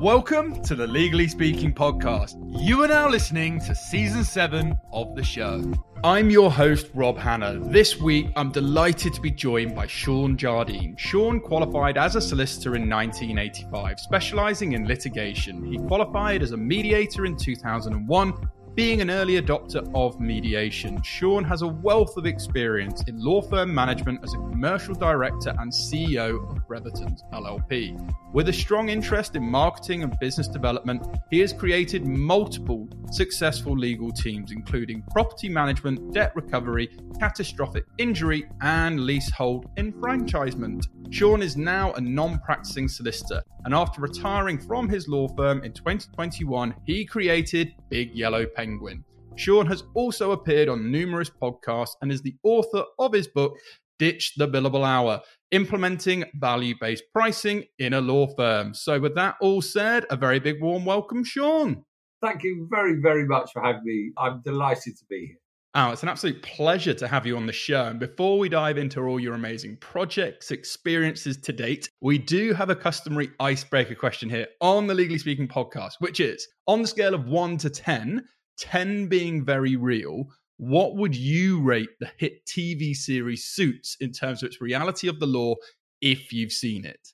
Welcome to the Legally Speaking podcast. You are now listening to season seven of the show. I'm your host, Rob Hanna. This week, I'm delighted to be joined by Shaun Jardine. Shaun qualified as a solicitor in 1985, specializing in litigation. He qualified as a mediator in 2001 being an early adopter of mediation, Shaun has a wealth of experience in law firm management as a commercial director and CEO of Bretherton's LLP. With a strong interest in marketing and business development, he has created multiple successful legal teams, including property management, debt recovery, catastrophic injury, and leasehold enfranchisement. Shaun is now a non practicing solicitor, and after retiring from his law firm in 2021, he created Big Yellow Penguin. Shaun has also appeared on numerous podcasts and is the author of his book, Ditch the Billable Hour Implementing Value Based Pricing in a Law Firm. So, with that all said, a very big warm welcome, Shaun. Thank you very, very much for having me. I'm delighted to be here. Oh, it's an absolute pleasure to have you on the show. And before we dive into all your amazing projects, experiences to date, we do have a customary icebreaker question here on the Legally Speaking podcast, which is on the scale of one to 10, 10 being very real, what would you rate the hit TV series Suits in terms of its reality of the law if you've seen it?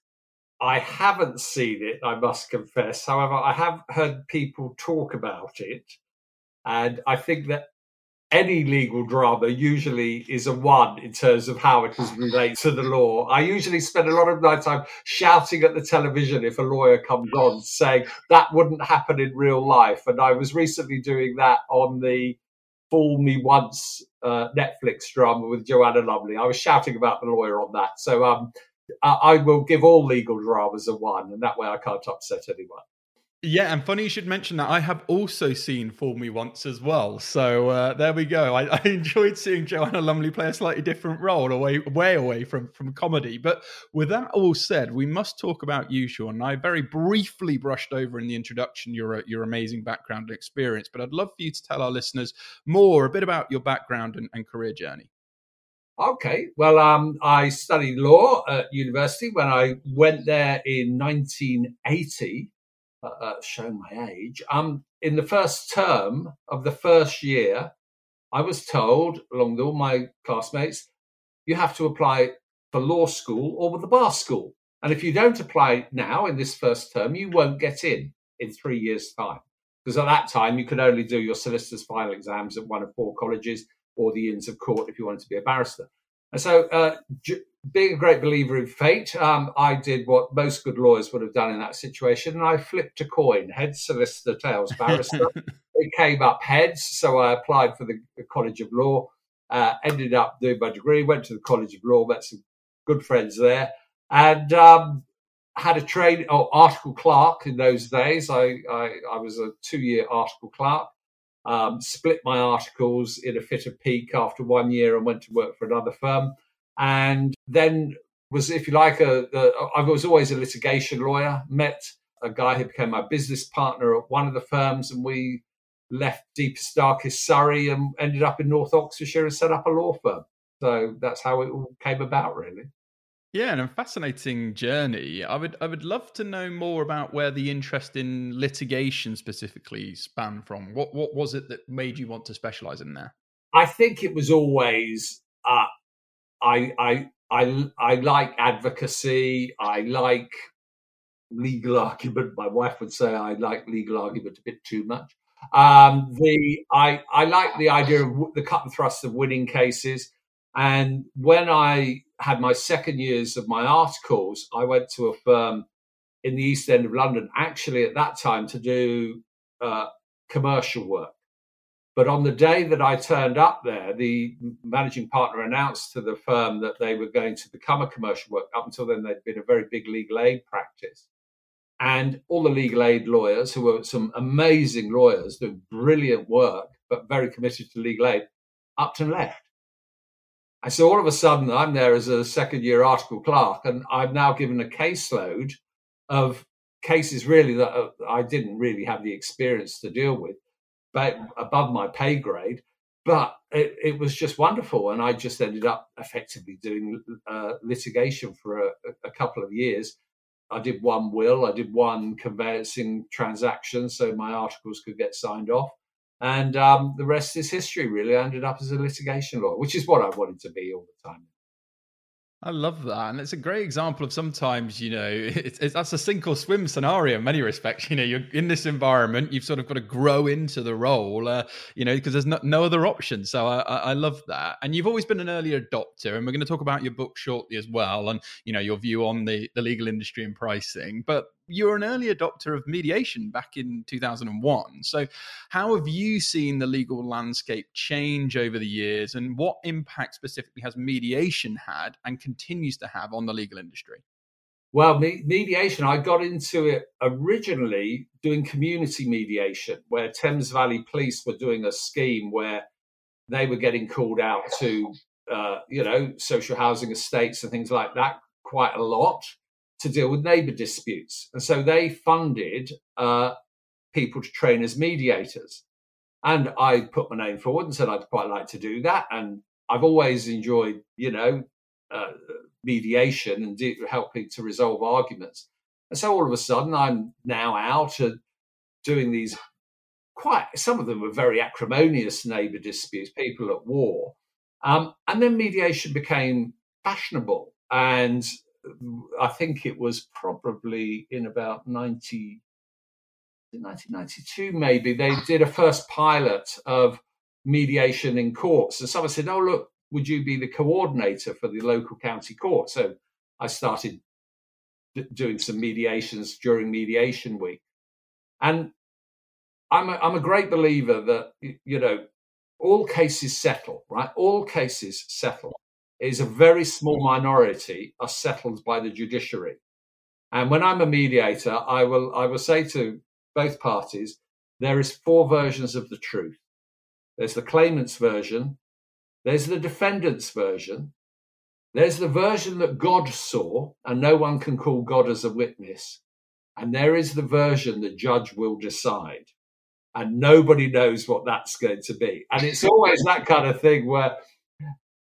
I haven't seen it, I must confess. However, I have heard people talk about it. And I think that any legal drama usually is a one in terms of how it is related to the law. I usually spend a lot of my time shouting at the television if a lawyer comes on saying that wouldn't happen in real life. And I was recently doing that on the Fool Me Once uh, Netflix drama with Joanna Lumley. I was shouting about the lawyer on that. So um, I, I will give all legal dramas a one, and that way I can't upset anyone. Yeah, and funny you should mention that. I have also seen Fool Me Once as well. So uh, there we go. I, I, enjoyed seeing Joanna Lumley play a slightly different role, away, way away from, from comedy. But with that all said, we must talk about you, Shaun. I very briefly brushed over in the introduction your, your amazing background and experience, but I'd love for you to tell our listeners more, a bit about your background and, and career journey. Okay. Well, um, I studied law at university when I went there in 1980 uh, uh, my age. Um, in the first term of the first year, I was told, along with all my classmates, you have to apply for law school or with the bar school. And if you don't apply now in this first term, you won't get in in three years' time. Because at that time, you could only do your solicitor's final exams at one of four colleges or the Inns of Court if you wanted to be a barrister. And so, uh, being a great believer in fate, um, I did what most good lawyers would have done in that situation, and I flipped a coin, heads solicitor, tails barrister. it came up heads, so I applied for the, the College of Law, uh, ended up doing my degree, went to the College of Law, met some good friends there, and um, had a train, oh, article clerk in those days. I, I, I was a two year article clerk. Um, split my articles in a fit of pique after one year and went to work for another firm and then was, if you like, a, a, I was always a litigation lawyer. Met a guy who became my business partner at one of the firms, and we left deepest, darkest Surrey and ended up in North Oxfordshire and set up a law firm. So that's how it all came about, really. Yeah, and a fascinating journey. I would I would love to know more about where the interest in litigation specifically span from. What what was it that made you want to specialize in there? I think it was always uh, I I I I like advocacy. I like legal argument. My wife would say I like legal argument a bit too much. Um, the I I like the idea of the cut and thrust of winning cases. And when I had my second years of my articles, I went to a firm in the East End of London, actually at that time to do uh, commercial work. But on the day that I turned up there, the managing partner announced to the firm that they were going to become a commercial work. Up until then, they'd been a very big legal aid practice. And all the legal aid lawyers, who were some amazing lawyers doing brilliant work, but very committed to legal aid, upped and left. And so all of a sudden, I'm there as a second year article clerk, and I'm now given a caseload of cases really that uh, I didn't really have the experience to deal with above my pay grade. But it, it, was just wonderful. And I just ended up effectively doing uh, litigation for a, a, couple of years. I did one will, I did one conveyancing transaction, so my articles could get signed off. And um, the rest is history, really. I ended up as a litigation lawyer, which is what I wanted to be all the time. I love that, and it's a great example of sometimes you know it's, it's, that's a sink or swim scenario in many respects. You know, you're in this environment, you've sort of got to grow into the role, uh, you know, because there's no, no, other option. So I, I, love that, and you've always been an early adopter, and we're going to talk about your book shortly as well, and you know your view on the the legal industry and pricing. But you were an early adopter of mediation back in 2001. So, how have you seen the legal landscape change over the years, and what impact specifically has mediation had and continues to have on the legal industry? Well, me- mediation, I got into it originally doing community mediation, where Thames Valley Police were doing a scheme where they were getting called out to, uh, you know, social housing estates and things like that quite a lot to deal with neighbour disputes. And so they funded uh, people to train as mediators. And I put my name forward and said I'd quite like to do that. And I've always enjoyed, you know, uh, mediation and de- helping to resolve arguments. And so all of a sudden, I'm now out and doing these quite, some of them were very acrimonious neighbour disputes, people at war. Um, and then mediation became fashionable. And I think it was probably in about 90, 1992, maybe, they did a first pilot of mediation in courts. And someone said, Oh, look, would you be the coordinator for the local county court? So I started d- doing some mediations during mediation week. And I'm a, I'm a great believer that, you know, all cases settle, right? All cases settle is a very small mm. minority are settled by the judiciary. And when I'm a mediator, I will I will say to both parties, there is four versions of the truth. There's the claimant's version, there's the defendant's version, there's the version that God saw, and no one can call God as a witness. And there is the version the judge will decide. And nobody knows what that's going to be. And it's always that kind of thing where,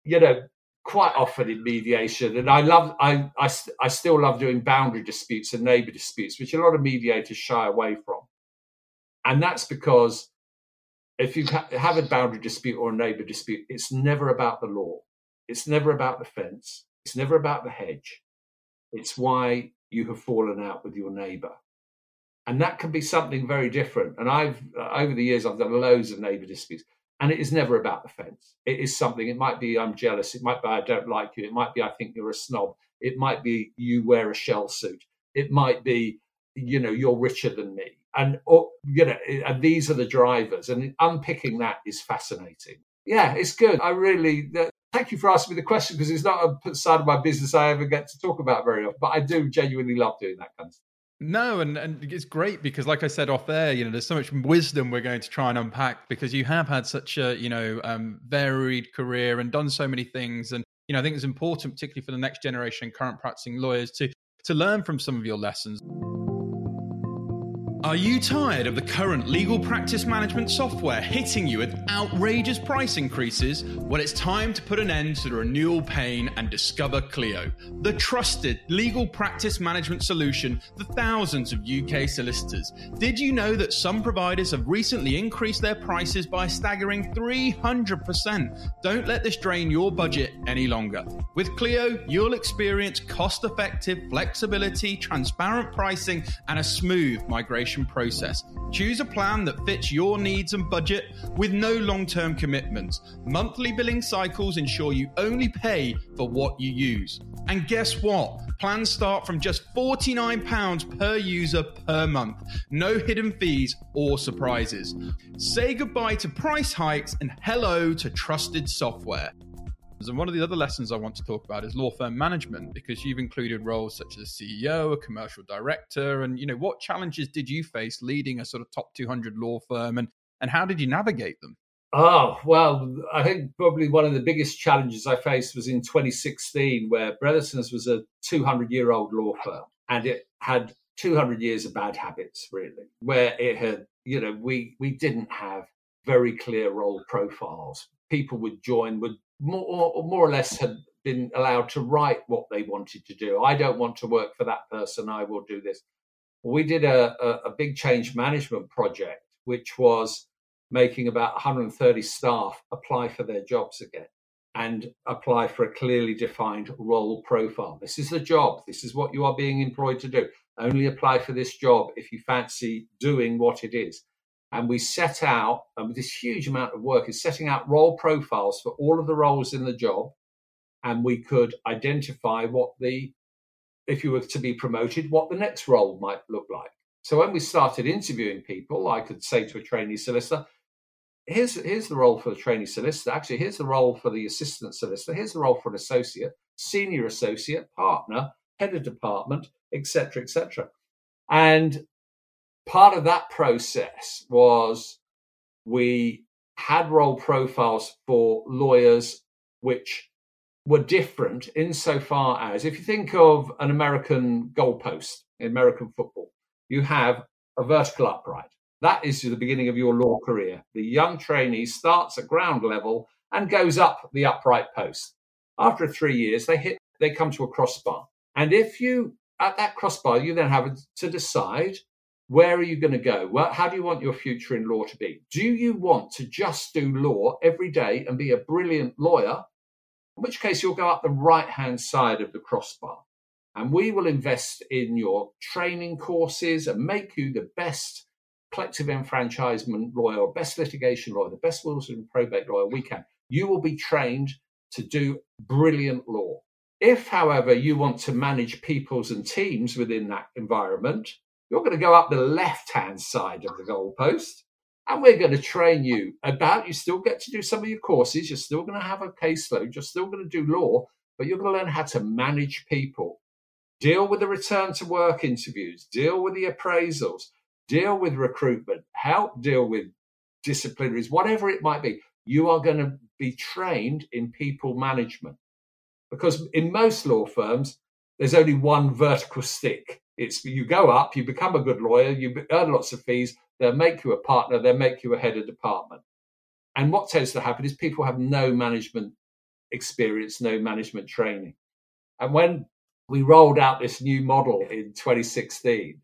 you know, quite often in mediation, and I love, I, I, I still love doing boundary disputes and neighbour disputes, which a lot of mediators shy away from, and that's because if you have a boundary dispute or a neighbour dispute, it's never about the law, it's never about the fence, it's never about the hedge, it's why you have fallen out with your neighbour. And that can be something very different. And I've, over the years, I've done loads of neighbour disputes. And it is never about the fence. It is something, it might be I'm jealous, it might be I don't like you, it might be I think you're a snob, it might be you wear a shell suit, it might be, you know, you're richer than me. And, or, you know, and these are the drivers. And unpicking that is fascinating. Yeah, it's good. I really, thank you for asking me the question because it's not a side of my business I ever get to talk about very often, but I do genuinely love doing that kind of stuff. No, and, and it's great because, like I said off there, you know, there's so much wisdom we're going to try and unpack because you have had such a, you know, um, varied career and done so many things. And, you know, I think it's important, particularly for the next generation current practicing lawyers, to to learn from some of your lessons. Are you tired of the current legal practice management software hitting you with outrageous price increases? Well, it's time to put an end to the renewal pain and discover Clio, the trusted legal practice management solution for thousands of UK solicitors. Did you know that some providers have recently increased their prices by a staggering 300%? Don't let this drain your budget any longer. With Clio, you'll experience cost effective flexibility, transparent pricing, and a smooth migration process. Choose a plan that fits your needs and budget with no long term commitments. Monthly billing cycles ensure you only pay for what you use. And guess what? Plans start from just £49 per user per month. No hidden fees or surprises. Say goodbye to price hikes and hello to trusted software. And one of the other lessons I want to talk about is law firm management because you've included roles such as CEO, a commercial director, and you know what challenges did you face leading a sort of top 200 law firm, and and how did you navigate them? Oh well, I think probably one of the biggest challenges I faced was in 2016, where Bretherton's was a 200 year old law firm, and it had 200 years of bad habits, really, where it had, you know, we we didn't have very clear role profiles. People would join, would more or, more or less had been allowed to write what they wanted to do. I don't want to work for that person. I will do this. We did a, a, a big change management project, which was making about 130 staff apply for their jobs again and apply for a clearly defined role profile. This is the job. This is what you are being employed to do. Only apply for this job if you fancy doing what it is. And we set out, and with this huge amount of work is setting out role profiles for all of the roles in the job. And we could identify what the, if you were to be promoted, what the next role might look like. So when we started interviewing people, I could say to a trainee solicitor, here's here's the role for the trainee solicitor. Actually, here's the role for the assistant solicitor. Here's the role for an associate, senior associate, partner, head of department, etc., etc. And part of that process was we had role profiles for lawyers which were different insofar as if you think of an American goalpost in American football, you have a vertical upright. That is the beginning of your law career. The young trainee starts at ground level and goes up the upright post. After three years, they hit, they come to a crossbar. And if you, at that crossbar, you then have to decide where are you going to go? Well, how do you want your future in law to be? Do you want to just do law every day and be a brilliant lawyer? In which case, you'll go up the right hand side of the crossbar. And we will invest in your training courses and make you the best collective enfranchisement lawyer best litigation lawyer, the best wills and probate lawyer we can. You will be trained to do brilliant law. If, however, you want to manage peoples and teams within that environment, you're going to go up the left hand side of the goalpost and we're going to train you about. You still get to do some of your courses you're still going to have a caseload you're still going to do law but you're going to learn how to manage people. Deal with the return to work interviews deal with the appraisals deal with recruitment, help deal with disciplinaries, whatever it might be, you are going to be trained in people management. Because in most law firms, there's only one vertical stick. It's you go up, you become a good lawyer, you earn lots of fees, they'll make you a partner, they'll make you a head of department. And what tends to happen is people have no management experience, no management training. And when we rolled out this new model in 2016,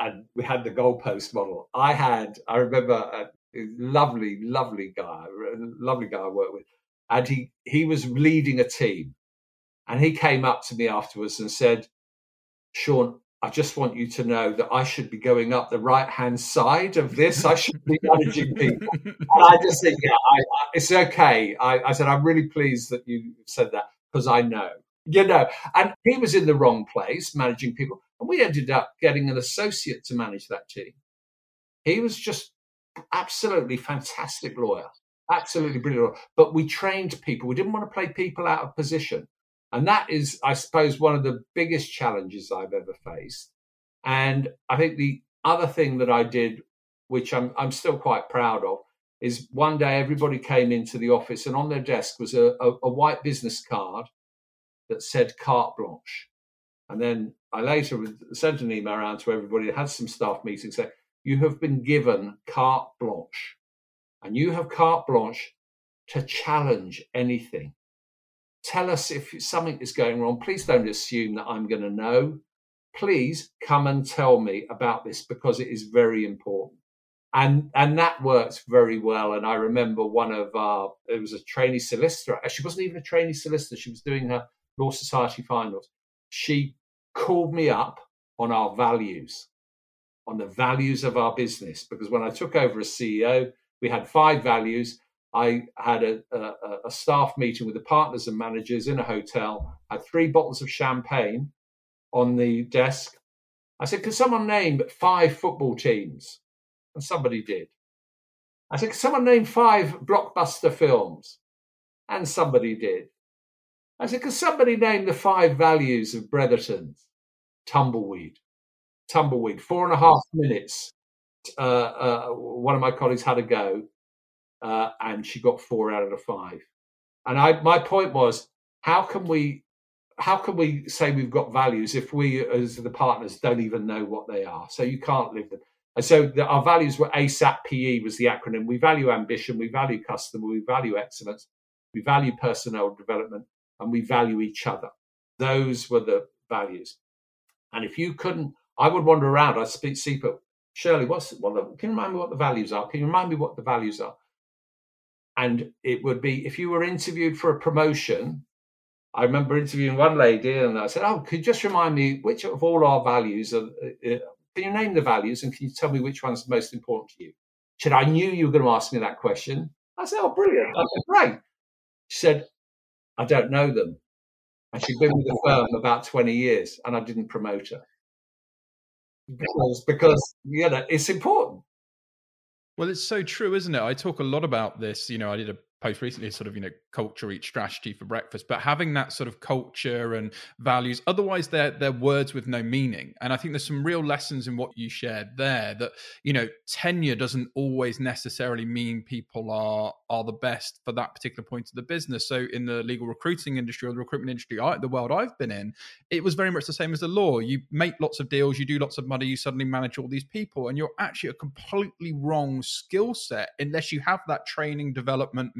and we had the goalpost model. I had, I remember a lovely, lovely guy, a lovely guy I worked with, and he he was leading a team, and he came up to me afterwards and said, "Shaun, I just want you to know that I should be going up the right hand side of this. I should be managing people." and I just think, yeah, I, I, it's okay. I, I said, I'm really pleased that you said that because I know you know, and he was in the wrong place managing people. And we ended up getting an associate to manage that team. He was just absolutely fantastic lawyer, absolutely brilliant. But we trained people. We didn't want to play people out of position. And that is, I suppose, one of the biggest challenges I've ever faced. And I think the other thing that I did, which I'm, I'm still quite proud of, is one day everybody came into the office and on their desk was a, a, a white business card that said carte blanche. And then I later sent an email around to everybody had some staff meetings saying, You have been given carte blanche, and you have carte blanche to challenge anything. Tell us if something is going wrong. Please don't assume that I'm going to know. Please come and tell me about this because it is very important. And and that works very well. And I remember one of our it was a trainee solicitor. She wasn't even a trainee solicitor. She was doing her Law Society finals, she called me up on our values, on the values of our business. Because when I took over as CEO, we had five values. I had a, a, a staff meeting with the partners and managers in a hotel, had three bottles of champagne on the desk. I said, Can someone name five football teams? And somebody did. I said, Can someone name five blockbuster films? And somebody did. I said, Can somebody name the five values of Bretherton's? Tumbleweed. Tumbleweed. Four and a half minutes. Uh, uh, one of my colleagues had a go, uh, and she got four out of the five. And I, my point was, how can we, how can we say we've got values if we, as the partners, don't even know what they are? So you can't live them. And so the, our values were ASAP PE was the acronym. We value ambition, we value customer, we value excellence, we value personnel development, and we value each other. Those were the values. And if you couldn't, I would wander around. I'd speak, see people, Shirley, what's what the, can you remind me what the values are? Can you remind me what the values are? And it would be if you were interviewed for a promotion. I remember interviewing one lady, and I said, "Oh, could you just remind me which of all our values are? Uh, uh, can you name the values, and can you tell me which one's most important to you?" She said, "I knew you were going to ask me that question." I said, "Oh, brilliant! I said, great." She said, "I don't know them," and she'd been with the firm about twenty years, and I didn't promote her because because you know it's important. Well, it's so true, isn't it? I talk a lot about this. You know, I did a post recently, sort of, you know, culture eats strategy for breakfast, but having that sort of culture and values, otherwise they're, they're words with no meaning. And I think there's some real lessons in what you shared there that, you know, tenure doesn't always necessarily mean people are, are the best for that particular point of the business. So in the legal recruiting industry or the recruitment industry, I, the world I've been in, it was very much the same as the law. You make lots of deals, you do lots of money, you suddenly manage all these people, and you're actually a completely wrong skill set unless you have that training, development,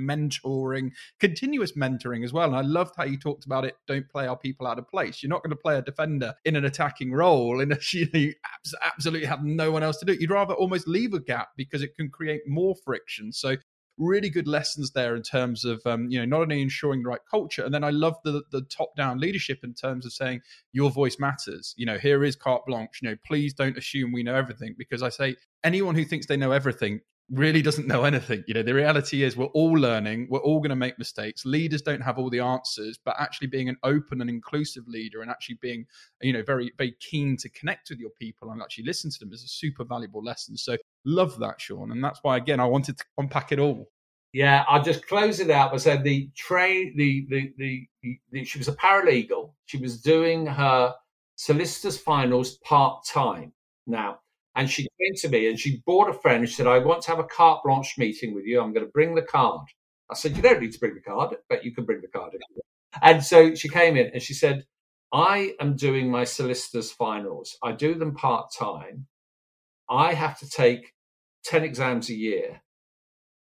continuous mentoring as well. And I loved how you talked about it. Don't play our people out of place. You're not going to play a defender in an attacking role in a you absolutely have no one else to do it. You'd rather almost leave a gap because it can create more friction. So really good lessons there in terms of um, you know not only ensuring the right culture and then i love the the top down leadership in terms of saying your voice matters you know here is carte blanche you know please don't assume we know everything because i say anyone who thinks they know everything really doesn't know anything. You know, the reality is we're all learning, we're all going to make mistakes. Leaders don't have all the answers, but actually being an open and inclusive leader and actually being, you know, very, very keen to connect with your people and actually listen to them is a super valuable lesson. So love that, Shaun. And that's why, again, I wanted to unpack it all. Yeah, I'll just close it out by saying the train, the, the, the, the, the she was a paralegal. She was doing her solicitor's finals part time. Now, and she came to me and she bought a friend. She said, I want to have a carte blanche meeting with you. I'm going to bring the card. I said, You don't need to bring the card, but you can bring the card. And so she came in and she said, I am doing my solicitor's finals. I do them part time. I have to take 10 exams a year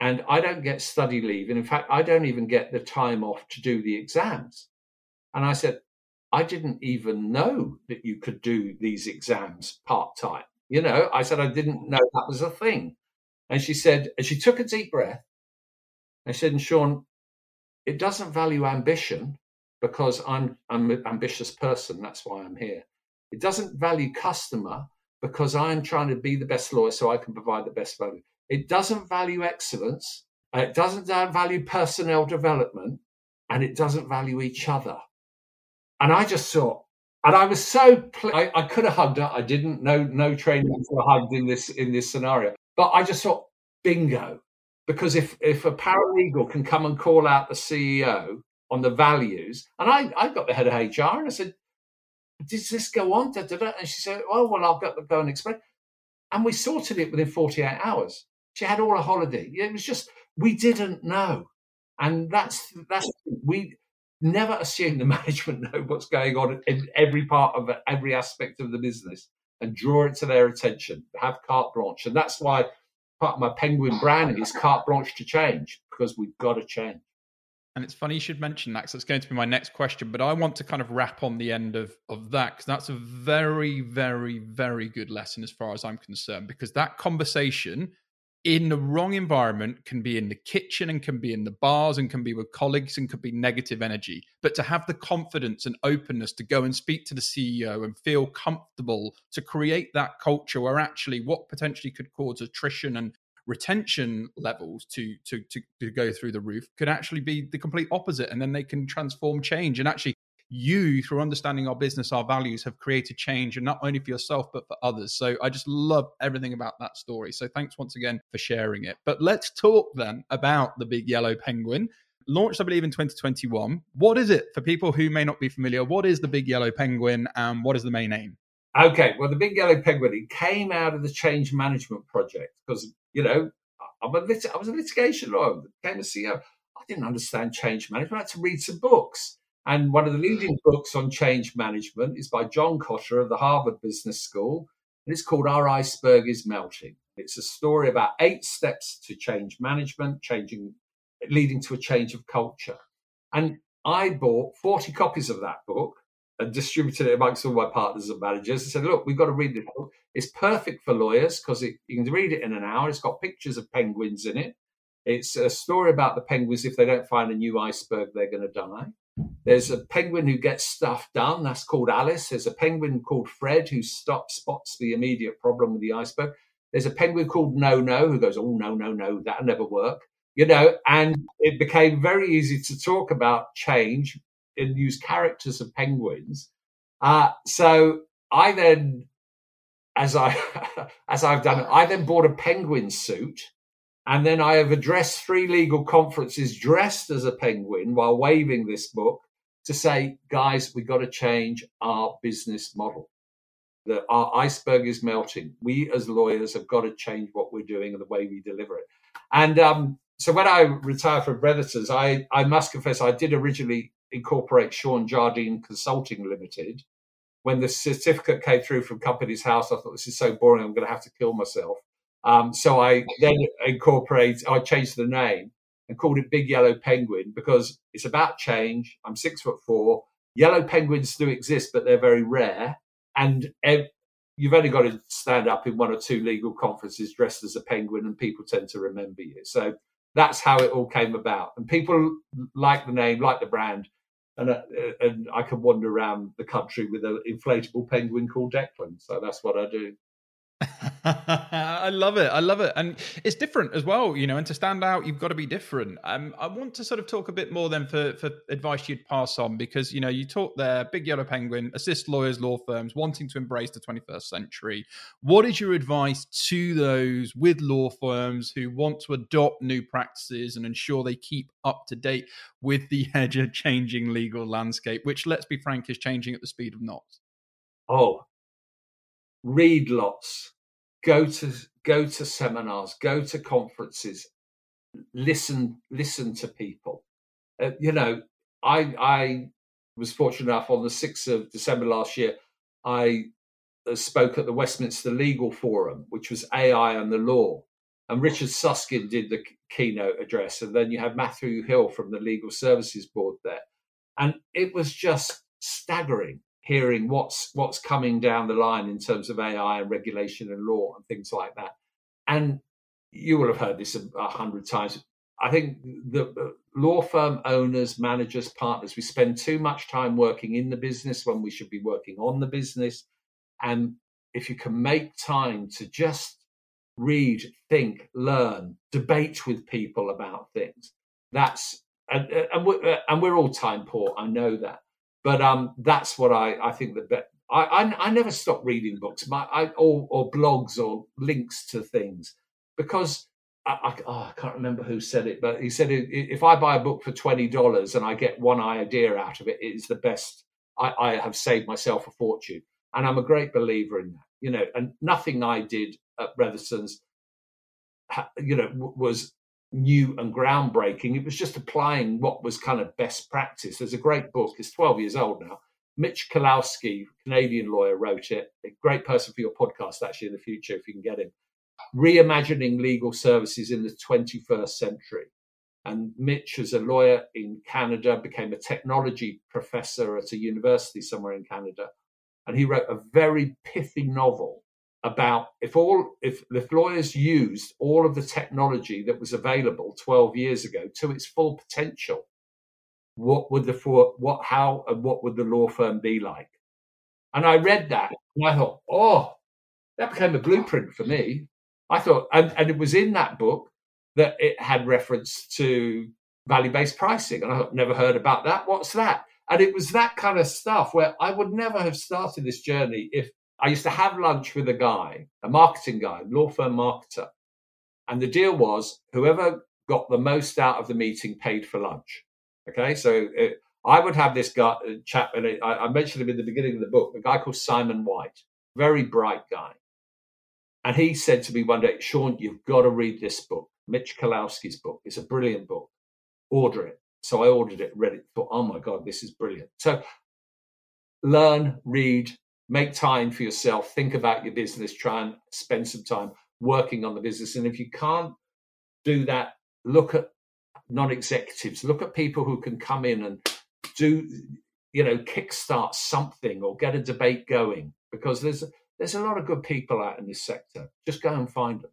and I don't get study leave. And in fact, I don't even get the time off to do the exams. And I said, I didn't even know that you could do these exams part time. You know, I said, I didn't know that was a thing. And she said, and she took a deep breath and said, and Shaun, it doesn't value ambition because I'm, I'm an ambitious person. That's why I'm here. It doesn't value customer because I'm trying to be the best lawyer so I can provide the best value. It doesn't value excellence. It doesn't value personnel development and it doesn't value each other. And I just thought, and I was so pl- I, I, could have hugged her. I didn't. No, no training for hugged in this in this scenario. But I just thought, bingo, because if if a paralegal can come and call out the CEO on the values, and I I got the head of HR and I said, does this go on? Da, da, da. And she said, oh well, I'll go, go and explain. And we sorted it within 48 hours. She had all a holiday. It was just we didn't know, and that's that's we never assume the management know what's going on in every part of every aspect of the business and draw it to their attention, have carte blanche. And that's why part of my penguin branding is carte blanche to change because we've got to change. And it's funny you should mention that because it's going to be my next question, but I want to kind of wrap on the end of, of that because that's a very, very, very good lesson as far as I'm concerned. Because that conversation in the wrong environment can be in the kitchen and can be in the bars and can be with colleagues and could be negative energy. But to have the confidence and openness to go and speak to the ceo and feel comfortable to create that culture where actually what potentially could cause attrition and retention levels to, to to to go through the roof could actually be the complete opposite. And then they can transform change. And actually you, through understanding our business, our values, have created change, and not only for yourself, but for others. So I just love everything about that story. So thanks once again for sharing it. But let's talk then about the big yellow penguin. Launched, I believe, in 2021. What is it for people who may not be familiar? What is the big yellow penguin and what is the main aim? Okay, well, the big yellow penguin it came out of the change management project because you know I'm a lit- I was a litigation lawyer, became a CEO. I didn't understand change management. I had to read some books. And one of the leading books on change management is by John Kotter of the Harvard Business School. And it's called Our Iceberg is Melting. It's a story about eight steps to change management, changing, leading to a change of culture. And I bought 40 copies of that book and distributed it amongst all my partners and managers and said, look, we've got to read this book. It's perfect for lawyers because you can read it in an hour. It's got pictures of penguins in it. It's a story about the penguins. If they don't find a new iceberg, they're going to die. There's a penguin who gets stuff done. That's called Alice. There's a penguin called Fred who stop, spots the immediate problem with the iceberg. There's a penguin called No No who goes, Oh, no, no, no, that'll never work. You know, and it became very easy to talk about change and use characters of penguins. Uh, so I then, as I as I've done I then bought a penguin suit, and then I have addressed three legal conferences dressed as a penguin while waving this book to say, guys, we've got to change our business model. That our iceberg is melting. We as lawyers have got to change what we're doing and the way we deliver it. And um, so when I retired from Brethers, I, I must confess I did originally incorporate Shaun Jardine Consulting Limited. When the certificate came through from Companies House, I thought this is so boring. I'm going to have to kill myself. Um, so I then incorporate. I changed the name and called it Big Yellow Penguin because it's about change. I'm six foot four. Yellow penguins do exist, but they're very rare. And ev- you've only got to stand up in one or two legal conferences dressed as a penguin, and people tend to remember you. So that's how it all came about. And people like the name, like the brand, and uh, and I can wander around the country with an inflatable penguin called Declan. So that's what I do. I love it. I love it. And it's different as well, you know, and to stand out, you've got to be different. Um, I want to sort of talk a bit more then for, for advice you'd pass on because, you know, you talk there, Big Yellow Penguin, assist lawyers, law firms wanting to embrace the 21st century. What is your advice to those with law firms who want to adopt new practices and ensure they keep up to date with the ever changing legal landscape, which, let's be frank, is changing at the speed of knots? Oh, read lots, go to go to seminars, go to conferences, listen listen to people. Uh, you know, I I was fortunate enough on the sixth of December last year. I uh, spoke at the Westminster Legal Forum, which was AI and the law. And Richard Susskind did the keynote address. And then you had Matthew Hill from the Legal Services Board there. And it was just staggering hearing what's what's coming down the line in terms of AI and regulation and law and things like that. And you will have heard this a, a hundred times. I think the law firm owners, managers, partners, we spend too much time working in the business when we should be working on the business. And if you can make time to just read, think, learn, debate with people about things, that's and, and we're, and we're all time poor. I know that, but um, that's what I, I think that I, I, I never stop reading books, my, I, or, or blogs or links to things because I, oh, I, can't remember who said it, but he said if I buy a book for twenty dollars and I get one idea out of it, it's the best. I, I, have saved myself a fortune, and I'm a great believer in that. You know, and nothing I did at Bretherton's, you know, was new and groundbreaking. It was just applying what was kind of best practice. There's a great book, it's 12 years old now. Mitch Kowalski, Canadian lawyer, wrote it. A great person for your podcast, actually, in the future, if you can get him. Reimagining legal services in the 21st century. And Mitch, as a lawyer in Canada, became a technology professor at a university somewhere in Canada. And he wrote a very pithy novel about if all if if lawyers used all of the technology that was available 12 years ago to its full potential what would the for what how and what would the law firm be like? And i read that and i thought oh that became a blueprint for me. I thought and, and it was in that book that it had reference to value-based pricing and i never heard about that. What's that? And it was that kind of stuff where i would never have started this journey if I used to have lunch with a guy, a marketing guy, law firm marketer. And the deal was whoever got the most out of the meeting paid for lunch. Okay. So it, I would have this guy, uh, chap, and I, I mentioned him in the beginning of the book, a guy called Simon White, very bright guy. And he said to me one day, Shaun, you've got to read this book, Mitch Kowalski's book. It's a brilliant book. Order it. So I ordered it, read it, thought, oh my God, this is brilliant. So learn, read, make time for yourself, think about your business, try and spend some time working on the business. And if you can't do that, look at non executives, look at people who can come in and do you know kickstart something or get a debate going because there's there's a lot of good people out in this sector. Just go and find them.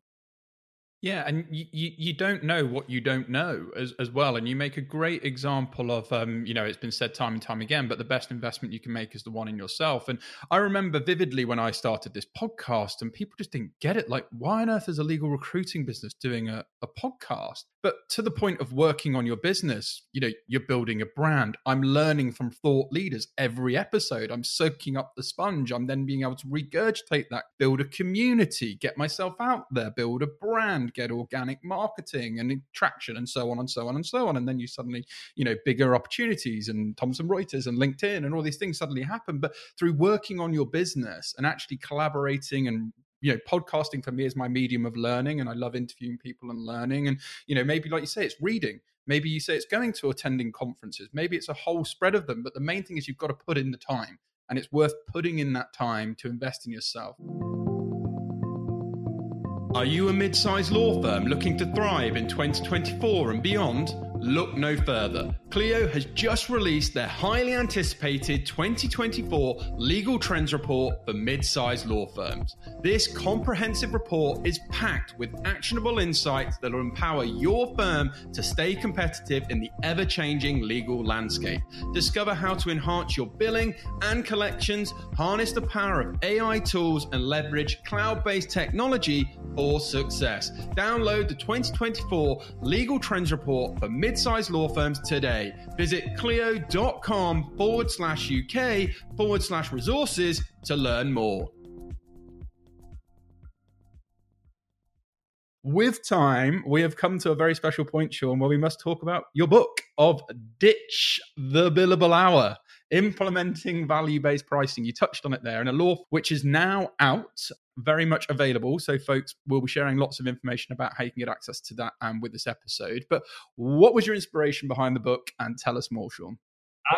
Yeah, and you, you, don't know what you don't know as, as well. And you make a great example of, um, you know, it's been said time and time again, but the best investment you can make is the one in yourself. And I remember vividly when I started this podcast, and people just didn't get it. Like, why on earth is a legal recruiting business doing a, a podcast? But to the point of working on your business, you know, you're building a brand. I'm learning from thought leaders every episode. I'm soaking up the sponge. I'm then being able to regurgitate that, build a community, get myself out there, build a brand, get organic marketing and traction and so on and so on and so on. And then you suddenly, you know, bigger opportunities and Thomson Reuters and LinkedIn and all these things suddenly happen. But through working on your business and actually collaborating and you know podcasting for me is my medium of learning and i love interviewing people and learning. And you know maybe like you say it's reading. Maybe you say it's going to attending conferences. Maybe it's a whole spread of them. But the main thing is you've got to put in the time and it's worth putting in that time to invest in yourself are you a mid sized law firm looking to thrive in 2024 and beyond? Look no further. Clio has just released their highly anticipated 2024 Legal Trends Report for mid sized law firms. This comprehensive report is packed with actionable insights that will empower your firm to stay competitive in the ever changing legal landscape. Discover how to enhance your billing and collections, harness the power of AI tools, and leverage cloud based technology for success. Download the 2024 Legal Trends Report for mid sized law firms today. Visit clio.com forward slash UK forward slash resources to learn more. With time, we have come to a very special point, Shaun, where we must talk about your book of Ditch the Billable Hour implementing value based pricing. You touched on it there in a law which is now out very much available. So, folks we'll be sharing lots of information about how you can get access to that and with this episode. But what was your inspiration behind the book? And tell us more, Shaun.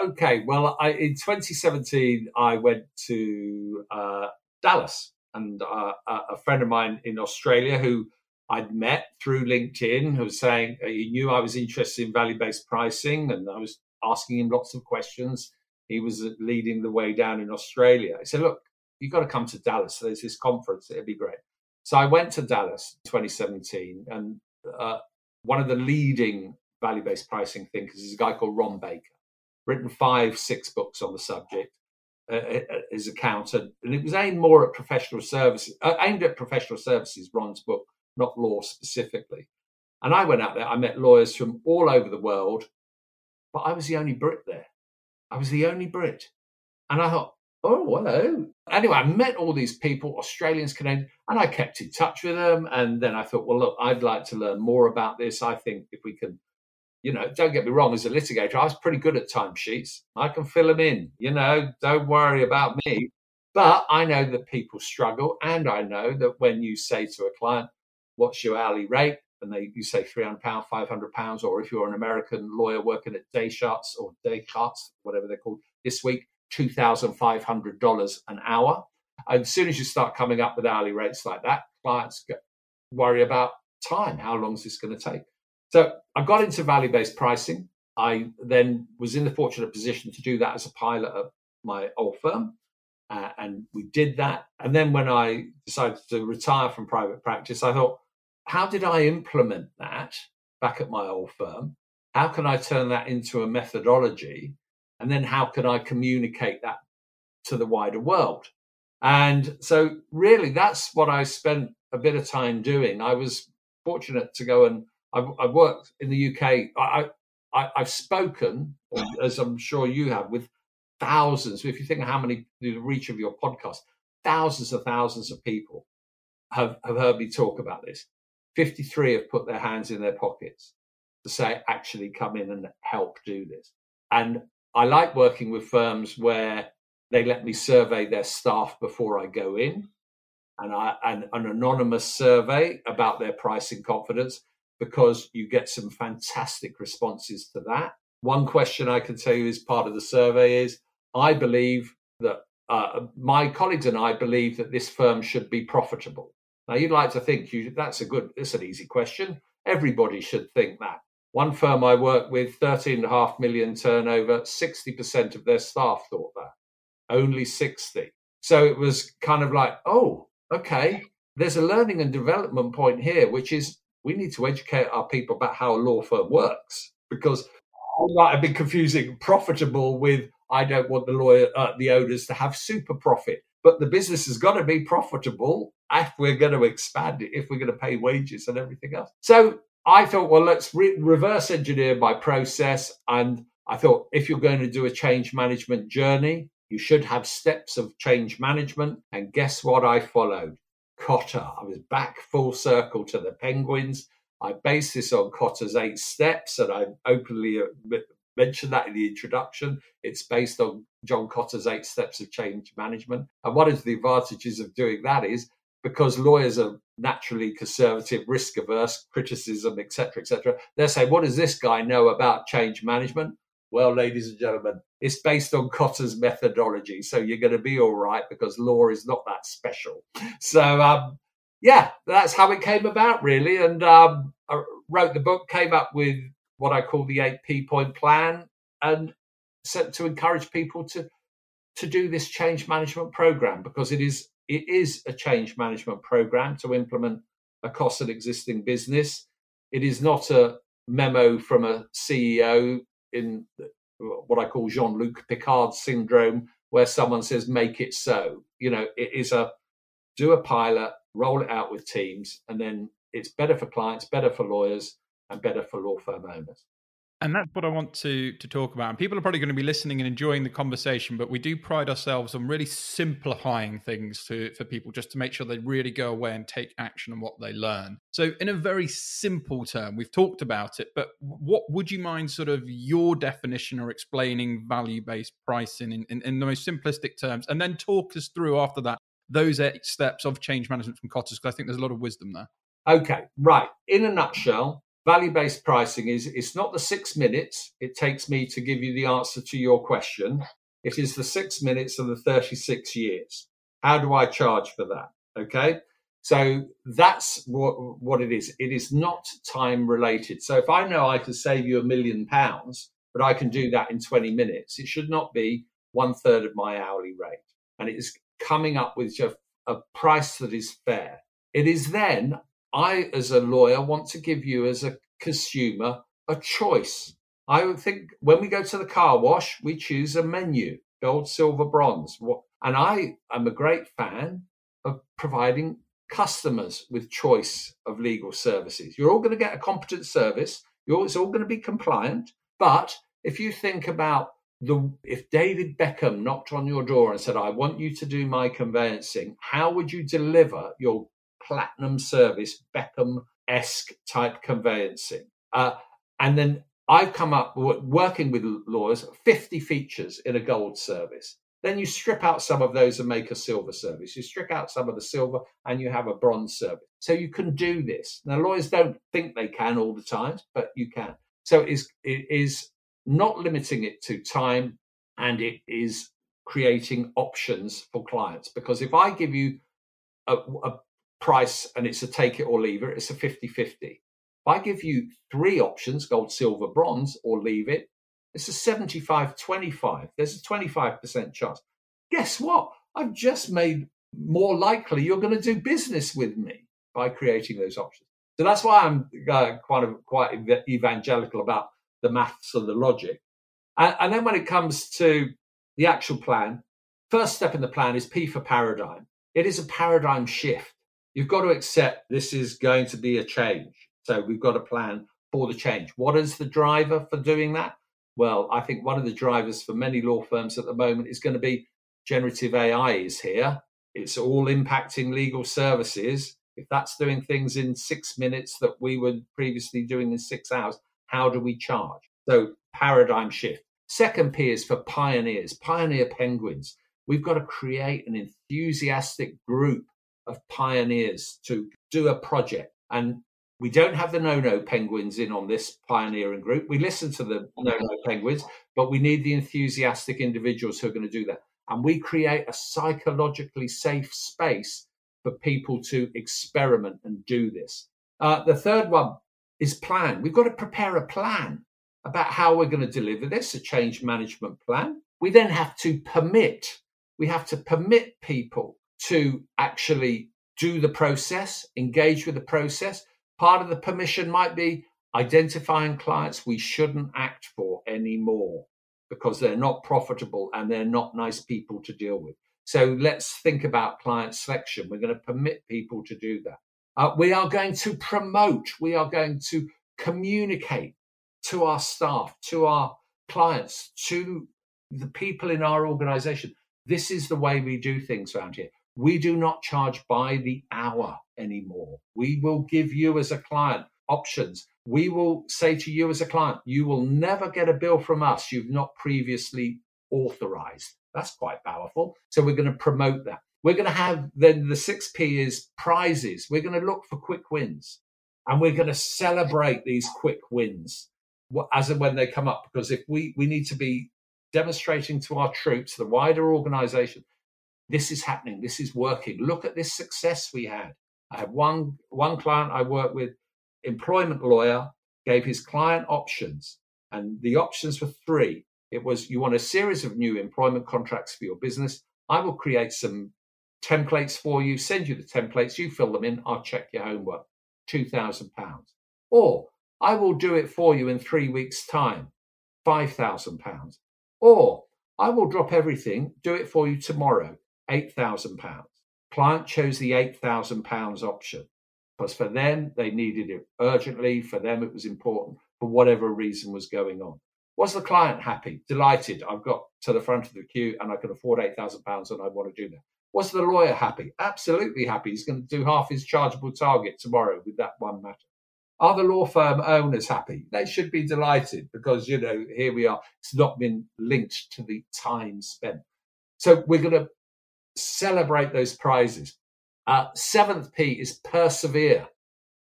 Okay, well, I, in 2017, I went to uh, Dallas, and uh, a friend of mine in Australia who I'd met through LinkedIn who was saying uh, he knew I was interested in value based pricing, and I was asking him lots of questions. He was leading the way down in Australia. He said, "Look, you've got to come to Dallas. There's this conference. It'd be great. So I went to Dallas 2017, and uh, one of the leading value based pricing thinkers is a guy called Ron Baker, written five, six books on the subject. Uh, uh, uh his accountant, and it was aimed more at professional services, uh, aimed at professional services. Ron's book, not law specifically. And I went out there. I met lawyers from all over the world, but I was the only Brit there. I was the only Brit, and I thought, oh, hello. Anyway, I met all these people, Australians, Canadians, and I kept in touch with them. And then I thought, well, look, I'd like to learn more about this. I think if we can, you know, don't get me wrong, as a litigator, I was pretty good at timesheets. I can fill them in, you know, don't worry about me. But I know that people struggle. And I know that when you say to a client, what's your hourly rate? And they you say three hundred pounds, five hundred pounds, or if you're an American lawyer working at Descartes or Descartes, whatever they're called this week, $2,500 an hour. And as soon as you start coming up with hourly rates like that, clients worry about time. How long is this going to take? So I got into value based pricing. I then was in the fortunate position to do that as a pilot at my old firm. Uh, and we did that. And then when I decided to retire from private practice, I thought, how did I implement that back at my old firm? How can I turn that into a methodology and then how can I communicate that to the wider world? And so, really, that's what I spent a bit of time doing. I was fortunate to go and I've, I've worked in the UK. I, I, have spoken, as I'm sure you have, with thousands. If you think how many the reach of your podcast, thousands of thousands of people have, have heard me talk about this. 53 have put their hands in their pockets to say, actually come in and help do this. And I like working with firms where they let me survey their staff before I go in, and I an anonymous survey about their pricing confidence because you get some fantastic responses to that. One question I can tell you is part of the survey is I believe that uh, my colleagues and I believe that this firm should be profitable. Now, you'd like to think you, that's a good, it's an easy question. Everybody should think that. One firm I work with, 13.5 million turnover, 60% of their staff thought that, only 60. So it was kind of like, oh, okay, there's a learning and development point here, which is we need to educate our people about how a law firm works because I might have been confusing profitable with I don't want the lawyer, uh, the owners to have super profit. But the business has got to be profitable if we're going to expand it, if we're going to pay wages and everything else. So I thought, well, let's re- reverse engineer by process. And I thought, if you're going to do a change management journey, you should have steps of change management. And guess what I followed? Kotter. I was back full circle to the Penguins. I based this on Kotter's eight steps, and I openly uh, mentioned that in the introduction. It's based on John Kotter's eight steps of change management. And one of the advantages of doing that is because lawyers are naturally conservative, risk averse, criticism, etc., etc. They're saying, what does this guy know about change management? Well, ladies and gentlemen, it's based on Kotter's methodology, so you're going to be all right because law is not that special. So, um, yeah, that's how it came about, really. And um, I wrote the book, came up with what I call the eight P point plan, and set to encourage people to to do this change management program because it is it is a change management program to implement across an existing business. It is not a memo from a CEO in what I call Jean Luc Picard syndrome, where someone says, make it so. You know, it is a do a pilot, roll it out with teams, and then it's better for clients, better for lawyers, and better for law firm owners and that's what I want to to talk about. And people are probably going to be listening and enjoying the conversation, but we do pride ourselves on really simplifying things to for people just to make sure they really go away and take action on what they learn. So, in a very simple term, we've talked about it, but what would you mind sort of your definition or explaining value based pricing in, in, in the most simplistic terms, and then talk us through after that those eight steps of change management from Kotters because I think there's a lot of wisdom there. Okay, right. In a nutshell, value based pricing is it's not the six minutes it takes me to give you the answer to your question. It is the six minutes and the 36 years. How do I charge for that? Okay. So that's what, what it is. It is not time related. So if I know I can save you a million pounds, but I can do that in 20 minutes, it should not be one third of my hourly rate. And it is coming up with just a price that is fair. It is then I, as a lawyer, want to give you, as a consumer, a choice. I would think when we go to the car wash, we choose a menu gold, silver, bronze. And I am a great fan of providing customers with choice of legal services. You're all going to get a competent service, You're, it's all going to be compliant. But if you think about the if David Beckham knocked on your door and said, I want you to do my conveyancing, how would you deliver your platinum service, Beckham esque type conveyancing. Uh, and then I've come up working with lawyers 50 features in a gold service. Then you strip out some of those and make a silver service. You strip out some of the silver and you have a bronze service. So you can do this. Now, lawyers don't think they can all the time, but you can. So it is, it is not limiting it to time and it is creating options for clients. Because if I give you a, a price and it's a take it or leave it, it's a 50 50. If I give you three options gold, silver, bronze, or leave it, it's a 75 25. There's a 25% chance. Guess what? I've just made more likely you're going to do business with me by creating those options. So that's why I'm uh, quite, of, quite evangelical about the maths and the logic. And, and then when it comes to the actual plan, first step in the plan is P for paradigm. It is a paradigm shift you've got to accept this is going to be a change. So we've got a plan for the change. What is the driver for doing that? Well, I think one of the drivers for many law firms at the moment is going to be generative AI is here. It's all impacting legal services. If that's doing things in six minutes that we were previously doing in six hours, how do we charge? So, paradigm shift. Second P is for pioneers, pioneer penguins. We've got to create an enthusiastic group of pioneers to do a project. And we don't have the no no penguins in on this pioneering group. We listen to the no no penguins, but we need the enthusiastic individuals who are going to do that. And we create a psychologically safe space for people to experiment and do this. Uh, the third one is plan. We've got to prepare a plan about how we're going to deliver this, a change management plan. We then have to permit, we have to permit people to actually do the process, engage with the process. Part of the permission might be identifying clients we shouldn't act for anymore because they're not profitable and they're not nice people to deal with. So let's think about client selection. We're going to permit people to do that. Uh, we are going to promote, we are going to communicate to our staff, to our clients, to the people in our organization. This is the way we do things around here. We do not charge by the hour anymore. We will give you as a client options. We will say to you as a client, you will never get a bill from us you've not previously authorized. That's quite powerful. So we're going to promote that. We're going to have then the 6P is prizes. We're going to look for quick wins and we're going to celebrate these quick wins as and when they come up. Because if we, we need to be demonstrating to our troops, the wider organization, this is happening, this is working. Look at this success we had. I had one one client I worked with, employment lawyer, gave his client options, and the options were three. It was you want a series of new employment contracts for your business. I will create some templates for you, send you the templates, you fill them in, I'll check your homework. Two thousand pounds. Or I will do it for you in three weeks' time, five thousand pounds. Or I will drop everything, do it for you tomorrow, £8,000. Client chose the £8,000 option because for them, they needed it urgently. For them, it was important for whatever reason was going on. Was the client happy? Delighted. I've got to the front of the queue and I can afford £8,000 and I want to do that. Was the lawyer happy? Absolutely happy. He's going to do half his chargeable target tomorrow with that one matter. Are the law firm owners happy? They should be delighted because, you know, here we are. It's not been linked to the time spent. So we're going to celebrate those prizes. Uh, seventh P is persevere.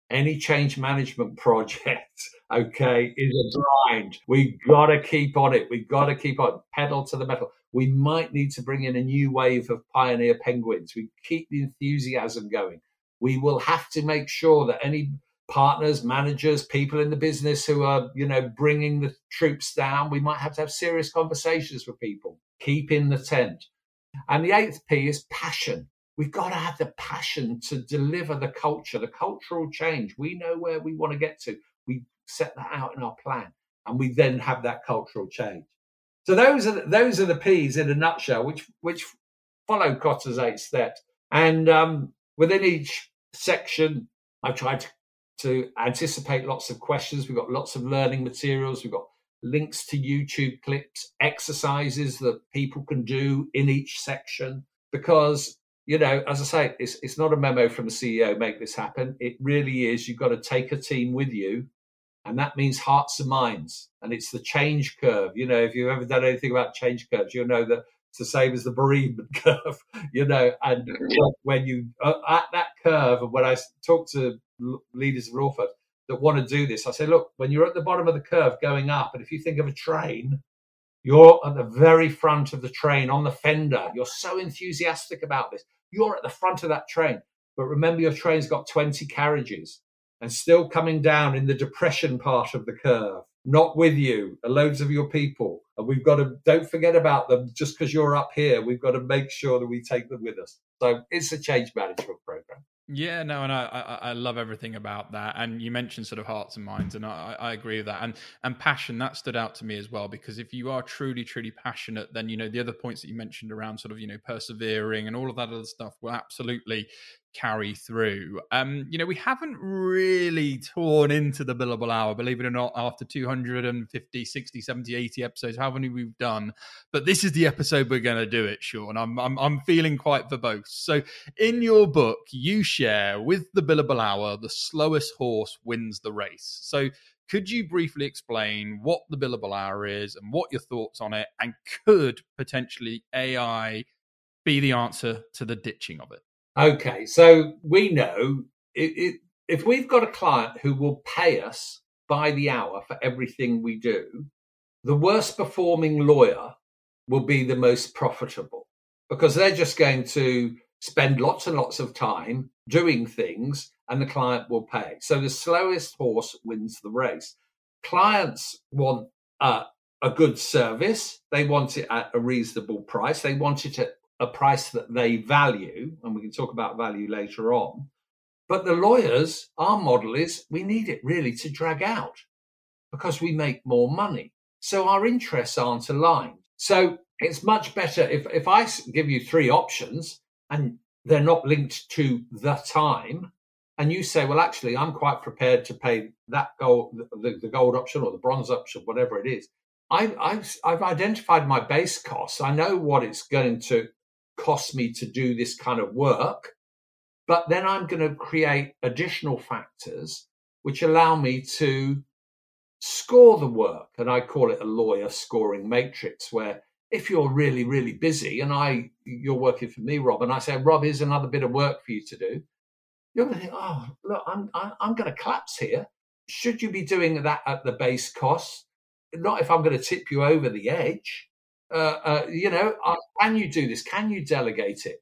Any change management project, okay, is a grind. We gotta keep on it. We gotta keep on pedal to the metal. We might need to bring in a new wave of pioneer penguins. We keep the enthusiasm going. We will have to make sure that any partners, managers, people in the business who are, you know, bringing the troops down, we might have to have serious conversations with people. Keep in the tent. And the eighth P is passion. We've got to have the passion to deliver the culture, the cultural change. We know where we want to get to. We set that out in our plan, and we then have that cultural change. So those are the, those are the P's in a nutshell, which which follow Kotter's eight steps. And um, within each section, I've tried to, to anticipate lots of questions. We've got lots of learning materials. We've got links to YouTube clips, exercises that people can do in each section. Because, you know, as I say, it's, it's not a memo from the CEO, make this happen. It really is. You've got to take a team with you. And that means hearts and minds. And it's the change curve. You know, if you've ever done anything about change curves, you'll know that it's the same as the bereavement curve, you know. And when you, uh, at that curve, and when I talk to leaders of law firms, that want to do this. I say, look, when you're at the bottom of the curve going up, and if you think of a train, you're at the very front of the train on the fender. You're so enthusiastic about this. You're at the front of that train. But remember, your train's got 20 carriages and still coming down in the depression part of the curve, not with you, are loads of your people. And we've got to, don't forget about them just because you're up here. We've got to make sure that we take them with us. So it's a change management program. Yeah, no, and I, I, I love everything about that. And you mentioned sort of hearts and minds, and I, I agree with that. And and passion that stood out to me as well because if you are truly truly passionate, then you know the other points that you mentioned around sort of you know persevering and all of that other stuff will absolutely carry through. Um, you know, we haven't really torn into the billable hour, believe it or not, after 250, 60, 70, 80 episodes, how many we've done. But this is the episode we're going to do it, Shaun. I'm, I'm, I'm feeling quite verbose. So in your book, you share with the billable hour, the slowest horse wins the race. So could you briefly explain what the billable hour is and what your thoughts on it? And could potentially AI be the answer to the ditching of it? Okay, so we know it, it, if we've got a client who will pay us by the hour for everything we do, the worst performing lawyer will be the most profitable because they're just going to spend lots and lots of time doing things and the client will pay. So the slowest horse wins the race. Clients want uh, a good service. They want it at a reasonable price. They want it at a price that they value. And we can talk about value later on. But the lawyers, our model is we need it really to drag out because we make more money. So our interests aren't aligned. So it's much better if, if I give you three options and they're not linked to the time, and you say, well, actually, I'm quite prepared to pay that gold, the, the gold option or the bronze option, whatever it is. I've, I've, I've identified my base costs. I know what it's going to cost me to do this kind of work, but then I'm going to create additional factors which allow me to score the work. And I call it a lawyer scoring matrix, where if you're really, really busy and I you're working for me, Rob, and I say, Rob, here's another bit of work for you to do, you're going to think, oh, look, I'm I'm going to collapse here. Should you be doing that at the base cost? Not if I'm going to tip you over the edge. Uh, uh, you know, uh, can you do this? Can you delegate it?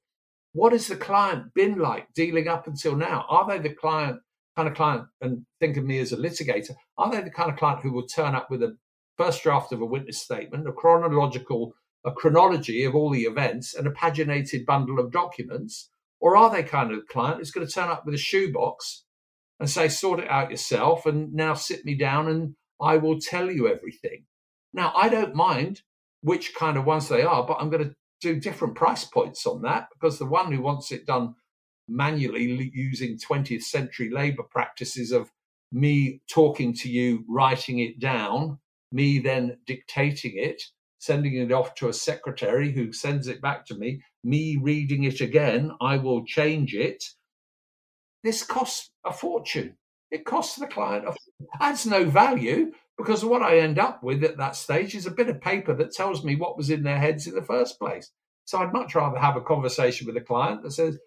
What has the client been like dealing up until now? Are they the client kind of client, and think of me as a litigator, are they the kind of client who will turn up with a first draft of a witness statement, a chronological, a chronology of all the events, and a paginated bundle of documents? Or are they kind of client who's going to turn up with a shoebox and say, sort it out yourself and now sit me down and I will tell you everything? Now, I don't mind which kind of ones they are, but I'm going to do different price points on that because the one who wants it done manually using 20th century labor practices of me talking to you, writing it down, me then dictating it, sending it off to a secretary who sends it back to me, me reading it again, I will change it. This costs a fortune. It costs the client, a, adds no value because what I end up with at that stage is a bit of paper that tells me what was in their heads in the first place. So I'd much rather have a conversation with a client that says,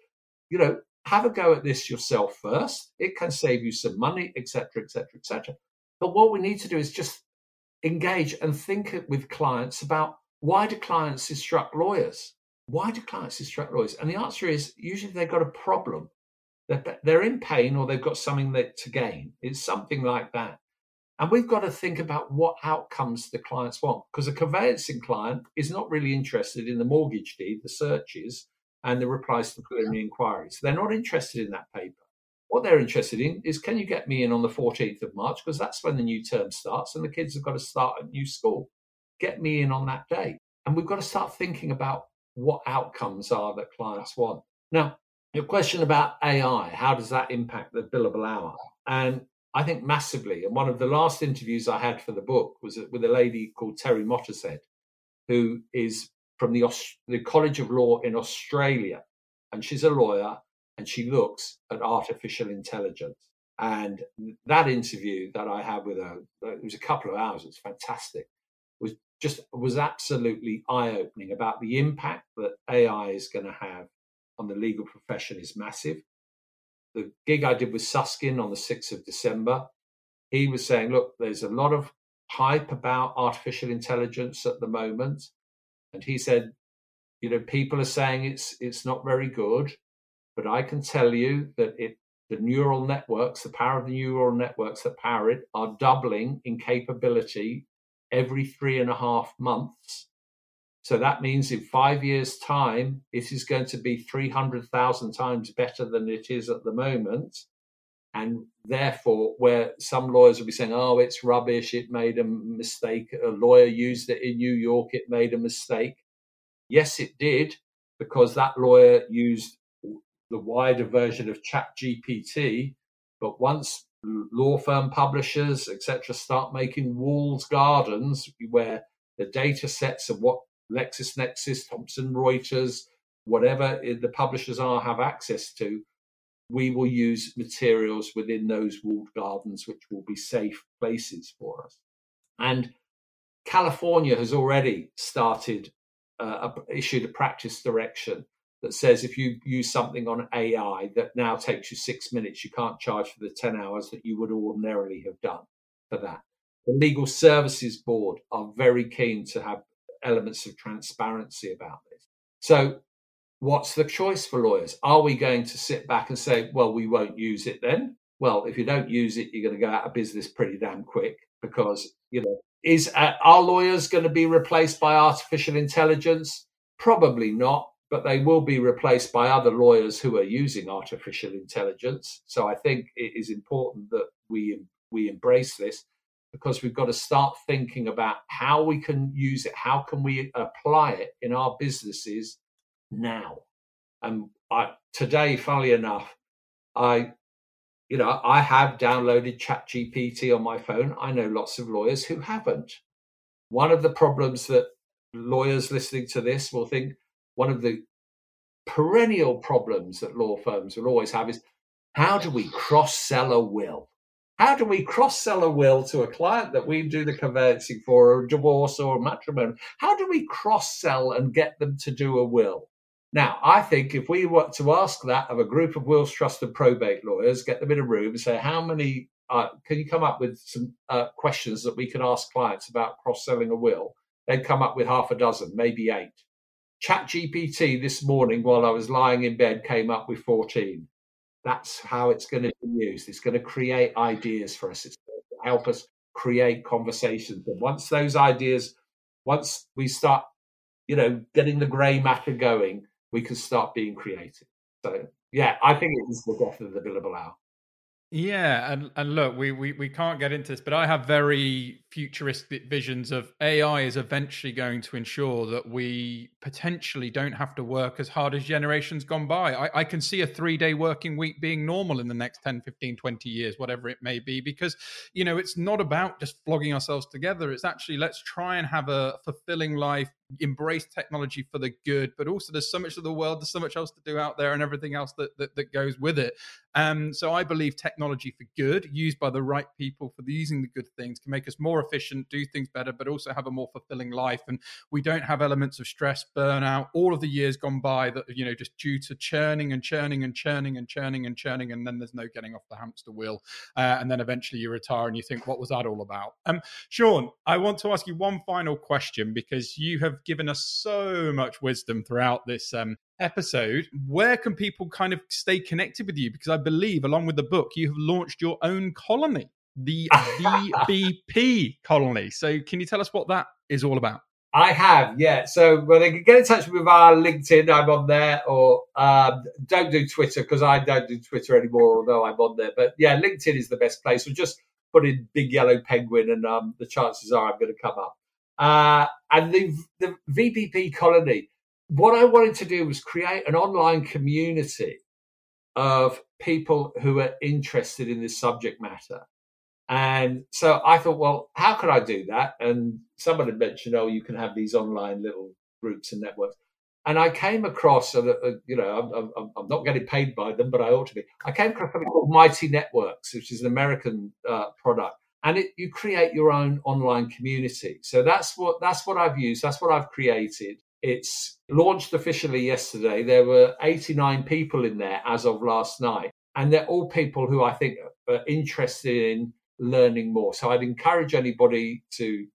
you know, have a go at this yourself first. It can save you some money, etc., etc., etc. But what we need to do is just engage and think with clients about why do clients instruct lawyers? Why do clients instruct lawyers? And the answer is usually they've got a problem. They're, they're in pain or they've got something to gain. It's something like that. And we've got to think about what outcomes the clients want because a conveyancing client is not really interested in the mortgage deed, the searches, and the replies to preliminary inquiries. They're not interested in that paper. What they're interested in is can you get me in on the 14th of March? Because that's when the new term starts and the kids have got to start at new school. Get me in on that day. And we've got to start thinking about what outcomes are that clients want. Now, your question about AI, how does that impact the billable hour? And I think massively. And one of the last interviews I had for the book was uh, with a lady called Terri Mottershead, who is from the, the College of Law in Australia. And she's a lawyer and she looks at artificial intelligence. And that interview that I had with her, uh, it was a couple of hours, it's fantastic, was just was absolutely eye-opening about the impact that AI is going to have on the legal profession is massive. The gig I did with Susskind on the 6th of December, he was saying, look, there's a lot of hype about artificial intelligence at the moment. And he said, you know, people are saying it's it's not very good, but I can tell you that it the neural networks, the power of the neural networks that power it, are doubling in capability every three and a half months. So that means in five years' time, it is going to be 300,000 times better than it is at the moment. And therefore, where some lawyers will be saying, oh, it's rubbish, it made a mistake, a lawyer used it in New York, it made a mistake. Yes, it did, because that lawyer used the wider version of Chat GPT. But once law firm publishers, etc., start making walls gardens where the data sets of what LexisNexis, Thomson Reuters, whatever the publishers are, have access to, we will use materials within those walled gardens, which will be safe places for us. And California has already started, uh, issued a practice direction that says if you use something on AI that now takes you six minutes, you can't charge for the 10 hours that you would ordinarily have done for that. The Legal Services Board are very keen to have elements of transparency about this. So what's the choice for lawyers? Are we going to sit back and say, well, we won't use it then? Well, if you don't use it, you're going to go out of business pretty damn quick because, you know, is uh, are lawyers going to be replaced by artificial intelligence? Probably not, but they will be replaced by other lawyers who are using artificial intelligence. So I think it is important that we we embrace this because we've got to start thinking about how we can use it, how can we apply it in our businesses now. And I, today, funnily enough, I, you know, I have downloaded ChatGPT on my phone. I know lots of lawyers who haven't. One of the problems that lawyers listening to this will think one of the perennial problems that law firms will always have is how do we cross sell a will? How do we cross sell a will to a client that we do the conveyancing for, or a divorce or a matrimony? How do we cross sell and get them to do a will? Now, I think if we were to ask that of a group of wills, trust, and probate lawyers, get them in a room and say, how many, uh, can you come up with some uh, questions that we can ask clients about cross selling a will? They'd come up with half a dozen, maybe eight. Chat GPT this morning, while I was lying in bed, came up with 14. That's how it's going to be used. It's going to create ideas for us. It's going to help us create conversations. And once those ideas, once we start, you know, getting the grey matter going, we can start being creative. So yeah, I think it is the death of the billable hour. Yeah, and, and look, we, we we can't get into this, but I have very futuristic visions of AI is eventually going to ensure that we potentially don't have to work as hard as generations gone by. I, I can see a three day working week being normal in the next 10, 15, 20 years, whatever it may be, because, you know, it's not about just flogging ourselves together. It's actually let's try and have a fulfilling life, embrace technology for the good, but also there's so much of the world, there's so much else to do out there and everything else that, that, that goes with it. Um, so I believe technology for good, used by the right people for the, using the good things, can make us more efficient, do things better, but also have a more fulfilling life. And we don't have elements of stress, burnout, all of the years gone by that, you know, just due to churning and churning and churning and churning and churning. And then there's no getting off the hamster wheel. Uh, and then eventually you retire and you think, what was that all about? Um, Shaun, I want to ask you one final question because you have given us so much wisdom throughout this um, episode, where can people kind of stay connected with you? Because I believe, along with the book, you have launched your own colony the VBP colony. So, can you tell us what that is all about? I have, yeah. So, well, they can get in touch with our LinkedIn. I'm on there, or um, don't do Twitter because I don't do Twitter anymore, although I'm on there. But yeah, LinkedIn is the best place. So just put in big yellow penguin, and um, the chances are I'm going to come up. Uh, and the the VBP colony. What I wanted to do was create an online community of people who are interested in this subject matter and so I thought, well, how could I do that? And somebody mentioned, oh, you can have these online little groups and networks. And I came across, uh, you know, I'm, I'm, I'm, not getting paid by them, but I ought to be. I came across something called Mighty Networks, which is an American uh, product, and it, you create your own online community. So that's what that's what I've used. That's what I've created. It's launched officially yesterday. There were 89 people in there as of last night, and they're all people who I think are interested in learning more. So I'd encourage anybody to,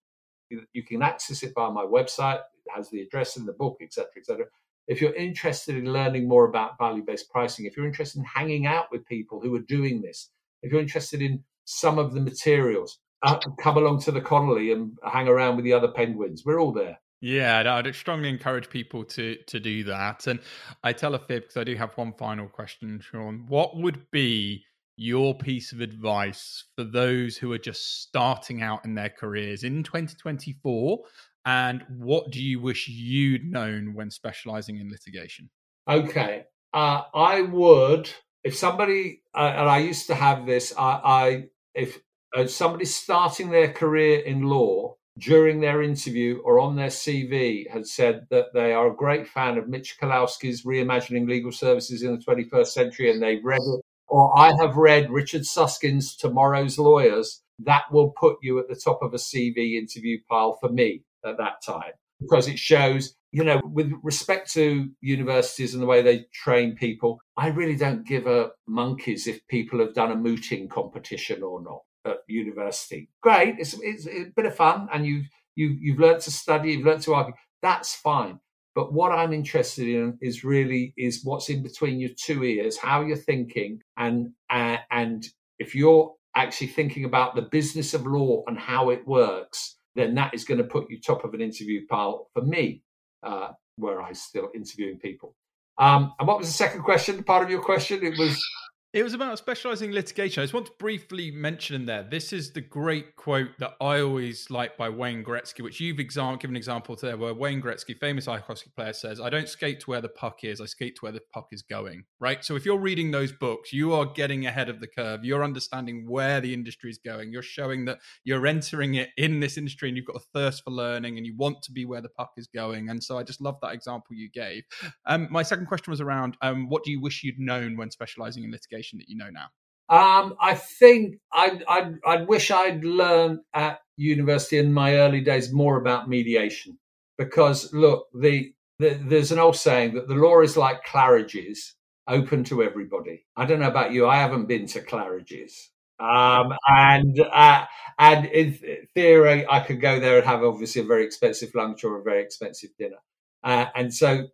you can access it via my website. It has the address in the book, etc., etc. If you're interested in learning more about value-based pricing, if you're interested in hanging out with people who are doing this, if you're interested in some of the materials, uh, come along to the colony and hang around with the other penguins. We're all there. Yeah, I'd strongly encourage people to to do that. And I tell a fib because I do have one final question, Shaun. What would be your piece of advice for those who are just starting out in their careers in 2024 and what do you wish you'd known when specializing in litigation okay uh, i would if somebody uh, and i used to have this i, I if uh, somebody's starting their career in law during their interview or on their CV had said that they are a great fan of Mitch Kowalski's Reimagining Legal Services in the 21st Century and they've read it. Or I have read Richard Susskind's Tomorrow's Lawyers, that will put you at the top of a CV interview pile for me at that time because it shows, you know, with respect to universities and the way they train people, I really don't give a monkeys if people have done a mooting competition or not at university. Great, it's, it's, a bit of fun, and you've you've you've learned to study, you've learned to argue. That's fine. But what I'm interested in is really is what's in between your two ears, how you're thinking, and uh, and if you're actually thinking about the business of law and how it works, then that is going to put you top of an interview pile for me, uh, where I'm still interviewing people. Um, and what was the second question? Part of your question? It was it was about specializing litigation. I just want to briefly mention in there. This is the great quote that I always like by Wayne Gretzky, which you've exam- given an example to there, where Wayne Gretzky, famous hockey player, says, "I don't skate to where the puck is; I skate to where the puck is going." Right. So if you're reading those books, you are getting ahead of the curve. You're understanding where the industry is going. You're showing that you're entering it in this industry, and you've got a thirst for learning, and you want to be where the puck is going. And so I just love that example you gave. Um, my second question was around um, what do you wish you'd known when specializing in litigation that you know now? Um, I think I, I, I wish I'd learned at university in my early days more about mediation because look, the, the there's an old saying that the law is like Claridge's, open to everybody. I don't know about you. I haven't been to Claridge's. Um, and uh, and in theory, I could go there and have obviously a very expensive lunch or a very expensive dinner. Uh, and so,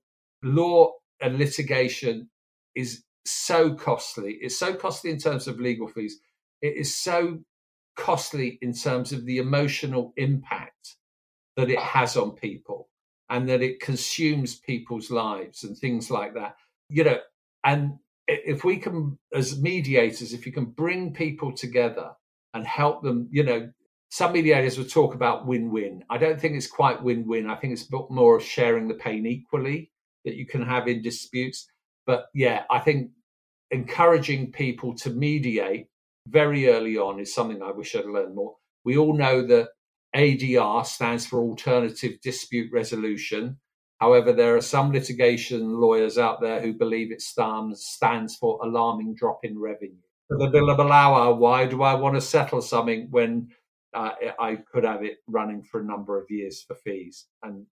law and litigation is so costly. It's so costly in terms of legal fees. It is so costly in terms of the emotional impact that it has on people and that it consumes people's lives and things like that. You know, and if we can, as mediators, if you can bring people together and help them, you know, some mediators will talk about win-win. I don't think it's quite win-win. I think it's more of sharing the pain equally that you can have in disputes. But yeah, I think encouraging people to mediate very early on is something I wish I'd learned more. We all know that ADR stands for Alternative Dispute Resolution. However, there are some litigation lawyers out there who believe it stands, for alarming drop in revenue. For the billable hour, why do I want to settle something when uh, I could have it running for a number of years for fees? And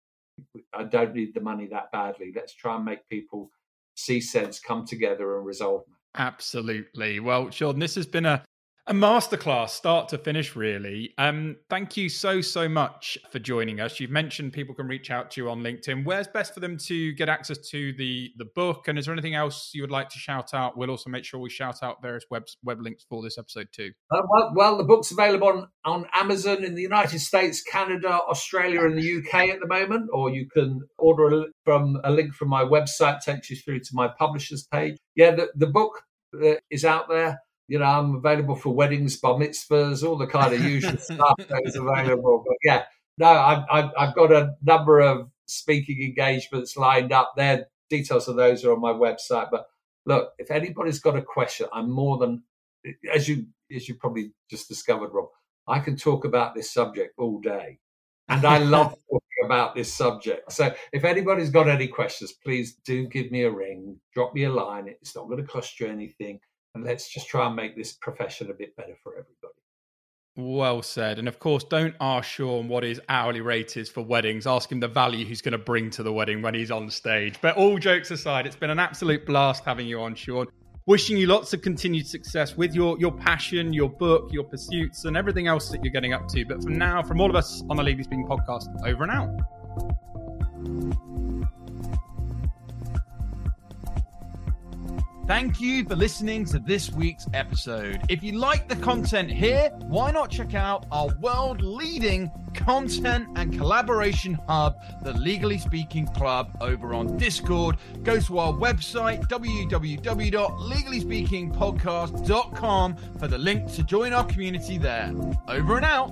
I don't need the money that badly. Let's try and make people see sense come together and resolve. Absolutely. Well, Shaun, this has been a a masterclass start to finish really. Um thank you so so much for joining us. You've mentioned people can reach out to you on linkedin. Where's best for them to get access to the the book? And is there anything else you would like to shout out? We'll also make sure we shout out various web web links for this episode too. Uh, well, well the book's available on on amazon in the united states canada australia and the uk at the moment. Or you can order a, from a link from my website takes you through to my publishers page. Yeah the, the book uh, is out there you know, I'm available for weddings, bar mitzvahs, all the kind of usual stuff that is available. But yeah, no, I've, I've, I've, got a number of speaking engagements lined up there. Details of those are on my website. But look, if anybody's got a question, I'm more than, as you as you probably just discovered, Rob, I can talk about this subject all day. And I love talking about this subject. So if anybody's got any questions, please do give me a ring, drop me a line. It's not going to cost you anything and let's just try and make this profession a bit better for everybody. Well said. And of course, don't ask Shaun what his hourly rate is for weddings. Ask him the value he's going to bring to the wedding when he's on stage. But all jokes aside, it's been an absolute blast having you on, Shaun. Wishing you lots of continued success with your, your passion, your book, your pursuits, and everything else that you're getting up to. But for now, from all of us on the Legally Speaking podcast, over and out. Thank you for listening to this week's episode. If you like the content here, why not check out our world leading content and collaboration hub, the Legally Speaking Club, over on Discord. Go to our website, www.legallyspeakingpodcast.com, for the link to join our community there. Over and out.